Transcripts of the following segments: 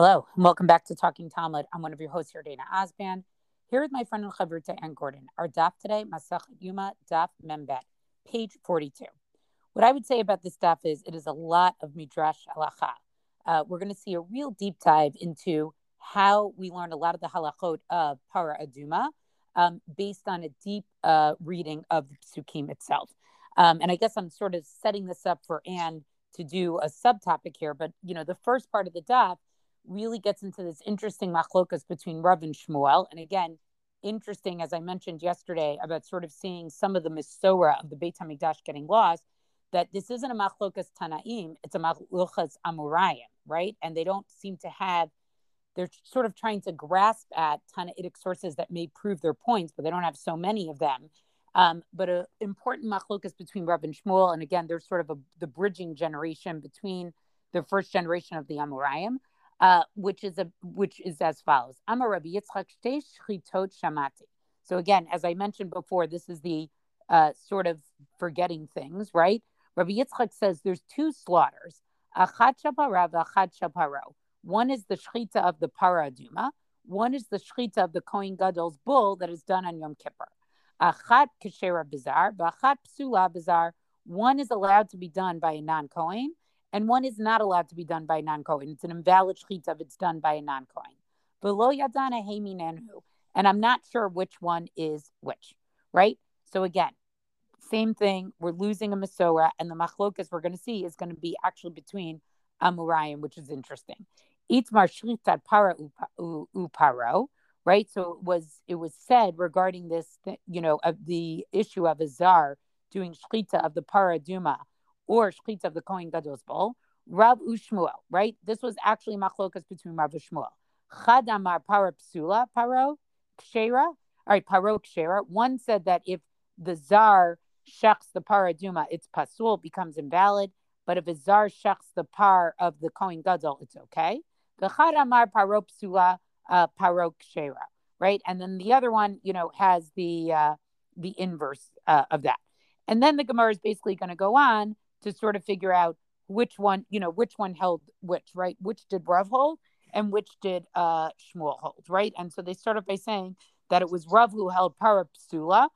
Hello, and welcome back to Talking Talmud. I'm one of your hosts here, Yardaena Osband, here with my friend and Chavruta Anne Gordon. Our daf today, Masach Yoma Daf Membet, page 42. What I would say about this daf is it is a lot of Midrash Halacha. Uh, we're going to see a real deep dive into how we learn a lot of the halachot of Para Aduma um, based on a deep uh, reading of the Psukim itself. Um, and I guess I'm sort of setting this up for Anne to do a subtopic here, but you know, the first part of the daf really gets into this interesting machlokas between Rav and Shmuel. And again, interesting, as I mentioned yesterday, about sort of seeing some of the Misora of the Beit HaMikdash getting lost, that this isn't a machlokas Tanaim, it's a machlokas Amurayim, right? And they don't seem to have, they're sort of trying to grasp at Tanaitic sources that may prove their points, but they don't have so many of them. Um, but an important machlokas between Rav and Shmuel, and again, there's sort of a, the bridging generation between the first generation of the Amurayim uh, which is a which is as follows. I'm Rabbi Yitzchak shamati. So again, as I mentioned before, this is the uh, sort of forgetting things, right? Rabbi Yitzchak says there's two slaughters. One is the shchita of the paraduma. One is the shchita of the Kohen Gadol's bull that is done on Yom Kippur. Achat kashera bizar, psula bizar. One is allowed to be done by a non-Kohen, and one is not allowed to be done by a non Kohen. It's an invalid shechita if it's done by a non Kohen. Below yadana heiminenhu, and I'm not sure which one is which, right? So again, same thing. We're losing a Masora, and the machlokas we're going to see is going to be actually between Amurayim, which is interesting. Itmar shlitat para uparo, right? So it was it was said regarding this, you know, of the issue of Azar doing shchita of the paraduma or shchita of the Kohen Gadol's bowl. Rav Ushmuel, right? This was actually machlokas between Rav Ushmuel. Chad Amar Para Psula Paro Kshera. All right, Paro Kshera. One said that if the Zar shechs the paraduma, it's pasul, becomes invalid. But if a Zar shechs the par of the Kohen Gadol, it's okay. The Chad Amar Paro Psula uh, Paro Kshera, right? And then the other one, you know, has the uh, the inverse uh, of that. And then the Gemara is basically going to go on to sort of figure out which one, you know, which one held which, right? Which did Rav hold and which did uh, Shmuel hold, right? And so they started by saying that it was Rav who held Parapsula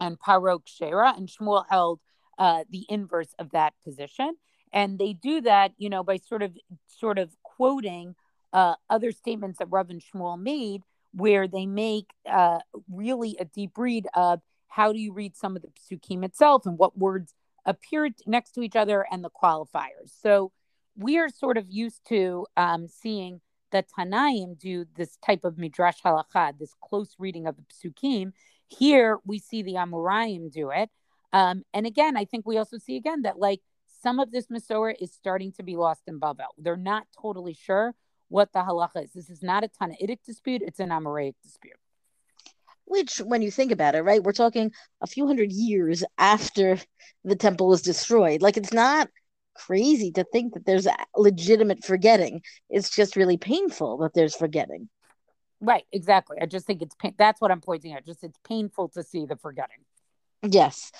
and Parok Shera, and Shmuel held uh, the inverse of that position. And they do that, you know, by sort of sort of quoting uh, other statements that Rav and Shmuel made, where they make uh, really a deep read of how do you read some of the psukim itself and what words appeared next to each other and the qualifiers. So we are sort of used to um, seeing the Tanaim do this type of midrash halakha, this close reading of the psukim. Here we see the Amuraim do it. Um, and again, I think we also see again that like some of this Masorah is starting to be lost in Bavel. They're not totally sure what the halacha is. This is not a Tanaitic dispute, it's an Amoraic dispute which when you think about it right we're talking a few hundred years after the temple was destroyed. Like it's not crazy to think that there's a legitimate forgetting. It's just really painful that there's forgetting. Right exactly. I just think it's pain that's what i'm pointing out just it's painful to see the forgetting Yes.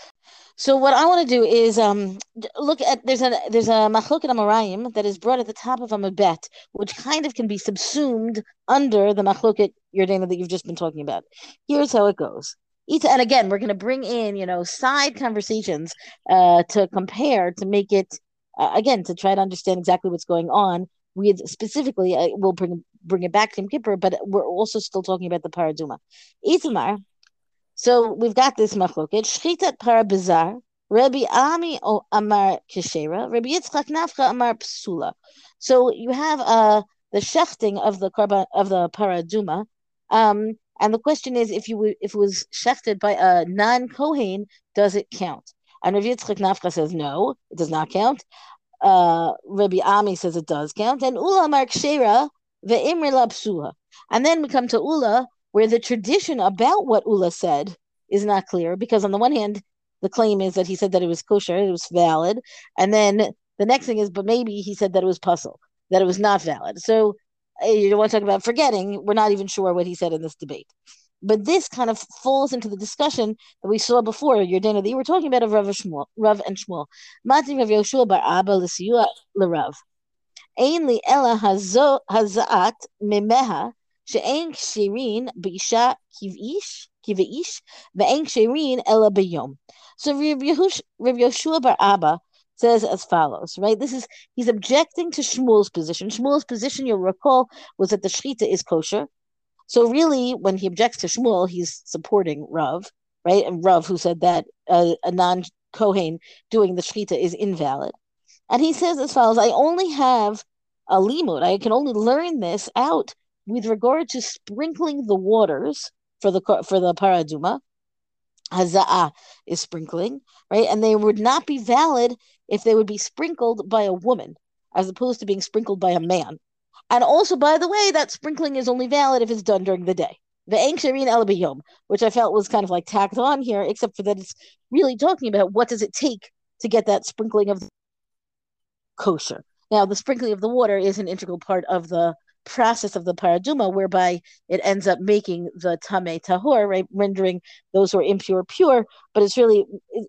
So what I want to do is um look at there's a there's a machloket amarayim that is brought at the top of a mabet, which kind of can be subsumed under the machloket Yardaena that you've just been talking about. Here's how it goes. Ita, And again, we're going to bring in you know side conversations uh, to compare to make it uh, again to try to understand exactly what's going on. We specifically uh, we'll bring bring it back to Kippur, but we're also still talking about the paraduma. Itamar so we've got this machloket. Shchitat para bizar. Rabbi Ami o Amar Kishera. Rabbi Yitzchak Nafcha Amar Psula. So you have uh the shechting of the karban of the paraduma. Um, and the question is, if you if it was shechted by a non kohen, does it count? And Rabbi Yitzchak Nafcha says no, it does not count. Uh, Rabbi Ami says it does count. And Ula Amar Kishera ve'imri psula. And then we come to Ula, where the tradition about what Ula said is not clear, because on the one hand, the claim is that he said that it was kosher, it was valid, and then the next thing is, but maybe he said that it was pasul, that it was not valid. So eh, you don't want to talk about forgetting. We're not even sure what he said in this debate. But this kind of falls into the discussion that we saw before, Yardaena, that you were talking about of Rav, Shmuel, Rav and Shmuel. Matim Rav Yoshua bar Abba l'siyua l'Rav. Ein li ela hazat Memeha. שאין כשירין באישה כבאיש, כבאיש, ואין כשירין אלא ביום. So Rav Yoshua Bar Abba says as follows, right? This is he's objecting to Shmuel's position. Shmuel's position, you'll recall, was that the shechita is kosher. So really, when he objects to Shmuel, he's supporting Rav, right? And Rav, who said that a, a non Kohen doing the shechita is invalid. And he says as follows: I only have a limud. I can only learn this out with regard to sprinkling the waters for the for the paraduma. Hazaa is sprinkling, right? And they would not be valid if they would be sprinkled by a woman, as opposed to being sprinkled by a man. And also, by the way, that sprinkling is only valid if it's done during the day. The Angsharin Elabiyom, which I felt was kind of like tacked on here, except for that it's really talking about what does it take to get that sprinkling of kosher. Now, the sprinkling of the water is an integral part of the process of the paraduma, whereby it ends up making the tame tahor, right, rendering those who are impure pure. But it's really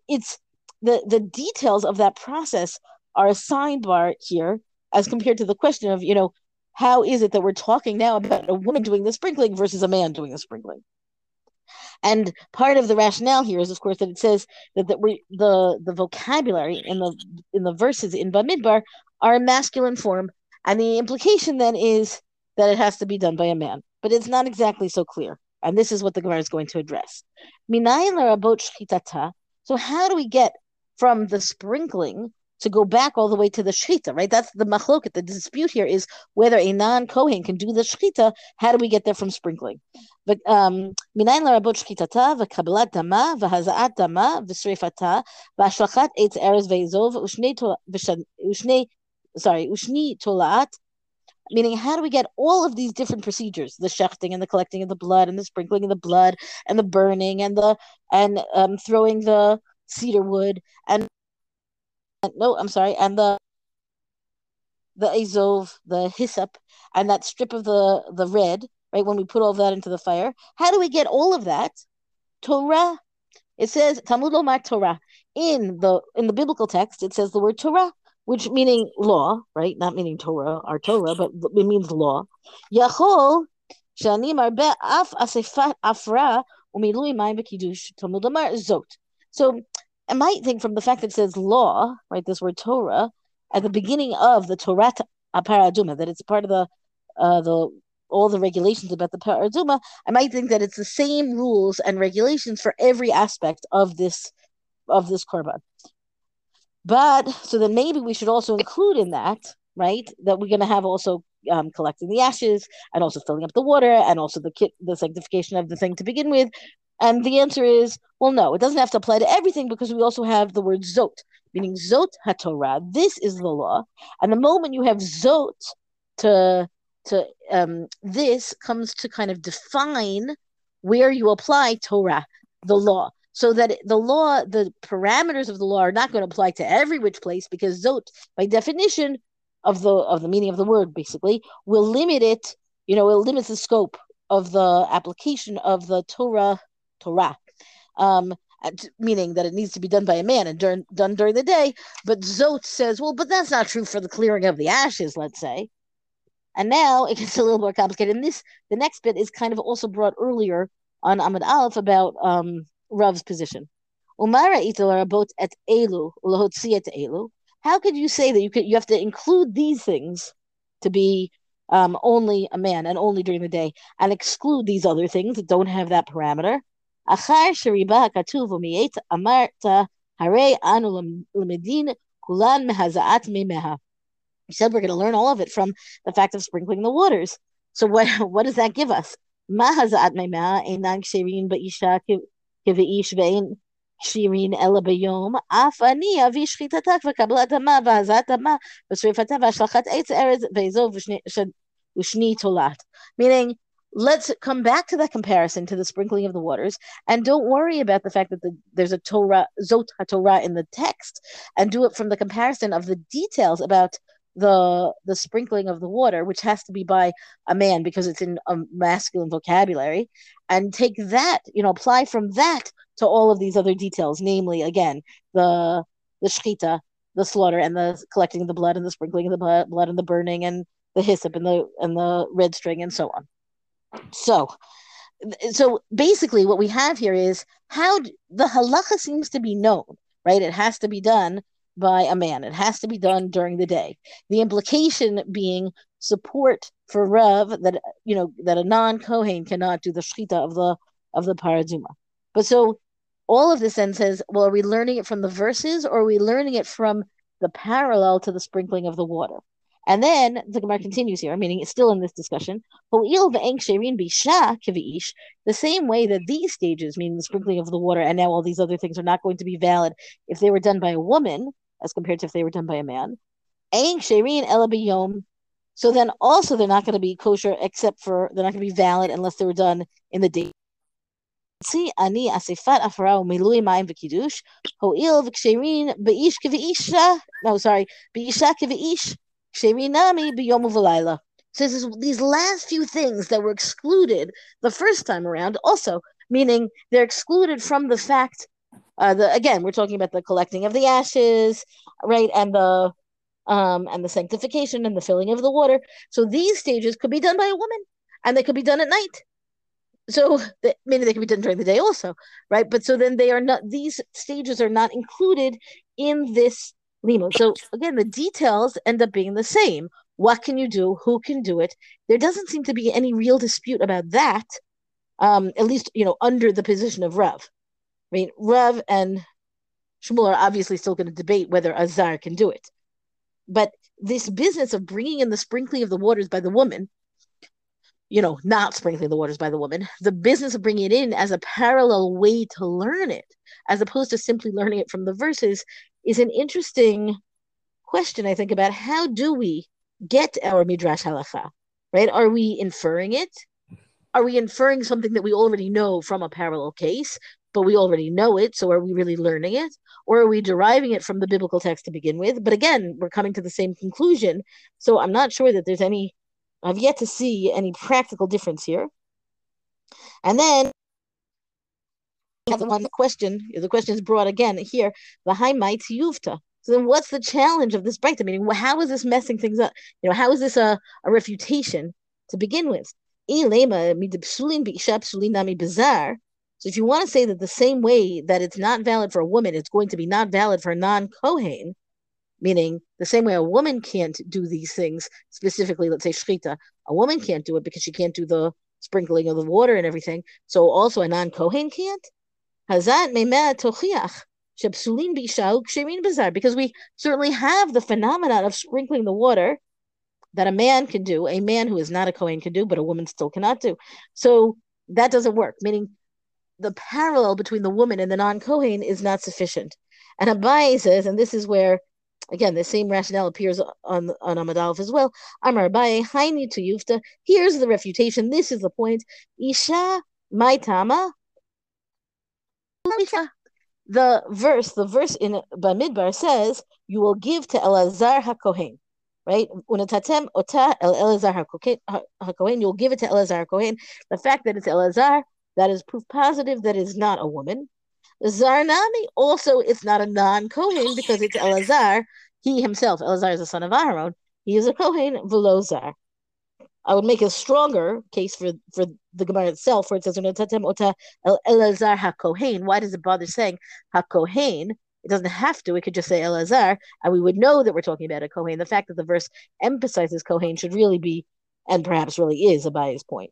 it's the the details of that process are a sidebar here as compared to the question of you know how is it that we're talking now about a woman doing the sprinkling versus a man doing the sprinkling? And part of the rationale here is, of course, that it says that that we, the, the vocabulary in the in the verses in Bamidbar are in masculine form, and the implication then is that it has to be done by a man. But it's not exactly so clear, and this is what the Gemara is going to address. So how do we get from the sprinkling to go back all the way to the shechita, right? That's the machloket. The dispute here is whether a non-kohen can do the shechita. How do we get there from sprinkling? But um, v'kabelat dama v'hazaat dama v'ashlachat erez ve'izov ushne sorry tolaat. Meaning, how do we get all of these different procedures? The shechting and the collecting of the blood, and the sprinkling of the blood, and the burning, and the and um, throwing the cedar wood, and no, I'm sorry, and the the azov, the hyssop, and that strip of the the red, right? When we put all that into the fire, how do we get all of that? Torah. It says Talmud Torah in the in the biblical text. It says the word Torah, which meaning law, right? Not meaning Torah, our Torah, but it means law. Yachol. So I might think from the fact that it says law, right, this word Torah, at the beginning of the Torah Aparaduma, that it's part of the uh, the all the regulations about the Paraduma, I might think that it's the same rules and regulations for every aspect of this of this korban. But so then maybe we should also include in that, right, that we're going to have also um, collecting the ashes and also filling up the water and also the kit, the sanctification of the thing to begin with, and the answer is, well, no, it doesn't have to apply to everything because we also have the word zot, meaning zot haTorah. This is the law. And the moment you have zot to to um, this comes to kind of define where you apply Torah, the law. So that the law, the parameters of the law are not going to apply to every which place because zot, by definition of the of the meaning of the word, basically, will limit it. You know, it limits the scope of the application of the Torah Torah. Um, meaning that it needs to be done by a man and during, done during the day. But Zot says, well, but that's not true for the clearing of the ashes, let's say. And now it gets a little more complicated. And this, the next bit is kind of also brought earlier on Amud Aleph about um, Rav's position. How could you say that you could you have to include these things to be um, only a man and only during the day and exclude these other things that don't have that parameter? You said we're going to learn all of it from the fact of sprinkling the waters. So what what does that give us? מה הזעת מימיה אינן כשירים באישה כבאיש ואין כשירים אלא ביום, אף אני אביא שחיטתה וקבלת דמה והזעת דמה ושריפתה והשלכת עץ ארץ ואזוב ושני תולעת. Meaning, let's come back to that comparison to the sprinkling of the waters and don't worry about the fact that the, there's a Torah, Zot HaTorah in the text and do it from the comparison of the details about the the sprinkling of the water, which has to be by a man because it's in a masculine vocabulary, and take that, you know, apply from that to all of these other details, namely, again, the the shchita, the slaughter and the collecting of the blood and the sprinkling of the blood, blood and the burning and the hyssop and the and the red string and so on. So, so basically, what we have here is how the halacha seems to be known, right? It has to be done by a man. It has to be done during the day. The implication being support for Rav that you know that a non Kohen cannot do the shchita of the of the paraduma. But so all of this then says, well, are we learning it from the verses or are we learning it from the parallel to the sprinkling of the water? And then the Gemara continues here, meaning it's still in this discussion. The same way that these stages, meaning the sprinkling of the water, and now all these other things are not going to be valid if they were done by a woman as compared to if they were done by a man. So then also they're not going to be kosher except for they're not going to be valid unless they were done in the day. See, ani asifat afra umilui mayim v'kiddush ho'il v'ksherin be'ish k'v'isha no sorry be'isha k'v'ish sherinami b'yom u'v'layla. So this is these last few things that were excluded the first time around also meaning they're excluded from the fact uh, the again we're talking about the collecting of the ashes right and the um and the sanctification and the filling of the water. So these stages could be done by a woman and they could be done at night. So maybe they could be done during the day also right? But so then they are not these stages are not included in this limo so again the details end up being the same. What can you do? Who can do it? There doesn't seem to be any real dispute about that um at least you know under the position of Rav. I mean Rav and shmuel are obviously still going to debate whether azar can do it but this business of bringing in the sprinkling of the waters by the woman you know, not sprinkling the waters by the woman, the business of bringing it in as a parallel way to learn it, as opposed to simply learning it from the verses, is an interesting question, I think, about how do we get our midrash halacha, right? Are we inferring it? Are we inferring something that we already know from a parallel case, but we already know it? So are we really learning it? Or are we deriving it from the biblical text to begin with? But again, we're coming to the same conclusion. So I'm not sure that there's any I've yet to see any practical difference here. And then the one question, the question is brought again here, the might yuvta. So then what's the challenge of this break? I mean, how is this messing things up? You know, how is this a, a refutation to begin with? So if you want to say that the same way that it's not valid for a woman, it's going to be not valid for a non-Kohen, meaning the same way a woman can't do these things specifically let's say shchita a woman can't do it because she can't do the sprinkling of the water and everything so also a non-kohen can't? Hazat because we certainly have the phenomenon of sprinkling the water that a man can do a man who is not a kohen can do but a woman still cannot do. So that doesn't work meaning the parallel between the woman and the non-kohen is not sufficient and Abaye says, and this is where Again, the same rationale appears on on Aleph as well. Amar Baye, Haini to Yufta. Here's the refutation. This is the point. Isha Maitama. The verse, the verse in Bamidbar says, "You will give to Elazar Hakohen." Right? Unatatem ota el Elazar Hakohen. You'll give it to Elazar Hakohen. The fact that it's Elazar, that is proof positive that is not a woman. Zarnami also it's not a non-Kohen because it's Elazar. He himself, Elazar is the son of Aaron. He is a Kohen Velozar. I would make a stronger case for, for the Gemara itself, where it says Elazar HaKohen. Why does it bother saying HaKohen? It doesn't have to. It could just say Elazar, and we would know that we're talking about a Kohen. The fact that the verse emphasizes Kohen should really be, and perhaps really is, a bias point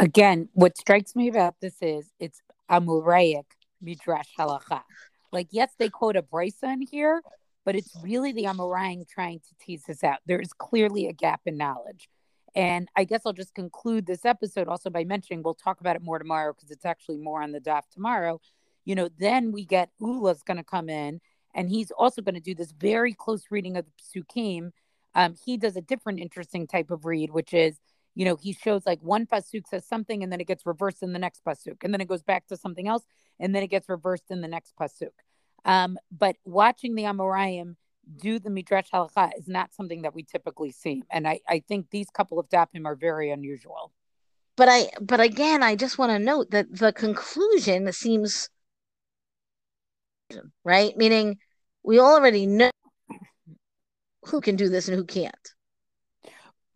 again, what strikes me about this is it's Amoraic Midrash Halacha. Like, yes, they quote a Braisa here, but it's really the Amoraim trying to tease this out. There is clearly a gap in knowledge. And I guess I'll just conclude this episode also by mentioning we'll talk about it more tomorrow because it's actually more on the daf tomorrow. You know, then we get Ula's going to come in and he's also going to do this very close reading of the Psukim. Um, he does a different interesting type of read, which is you know, he shows like one pasuk says something and then it gets reversed in the next pasuk, and then it goes back to something else, and then it gets reversed in the next pasuk. Um, but watching the Amoraim do the Midrash Halacha is not something that we typically see, and I, I think these couple of dapim are very unusual. But I, but again, I just want to note that the conclusion seems right? Meaning we already know who can do this and who can't.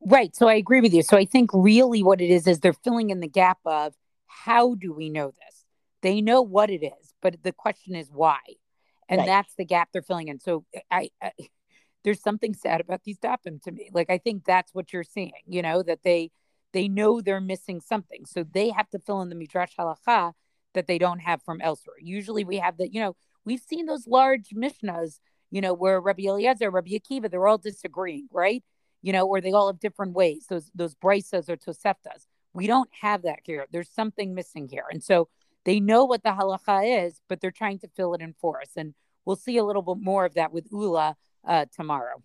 Right. So I agree with you. So I think really what it is is they're filling in the gap of how do we know this? They know what it is, but the question is why. And right. that's the gap they're filling in. So I, I there's something sad about these dapim to me. Like I think that's what you're seeing, you know, that they they know they're missing something. So they have to fill in the midrash halacha that they don't have from elsewhere. Usually we have the, you know, we've seen those large mishnahs, you know, where Rabbi Eliezer, Rabbi Akiva, they're all disagreeing, right? You know, or they all have different ways. Those those brisas or toseftas. We don't have that here. There's something missing here, and so they know what the halacha is, but they're trying to fill it in for us. And we'll see a little bit more of that with Ula uh, tomorrow.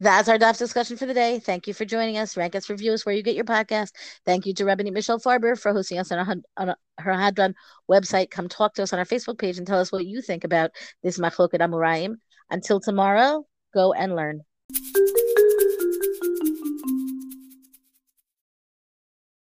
That's our DAF discussion for the day. Thank you for joining us. Rank us, review us where you get your podcast. Thank you to Rabbi Michelle Farber for hosting us on, a, on her Hadran website. Come talk to us on our Facebook page and tell us what you think about this Machloket Amoraim. Until tomorrow, go and learn.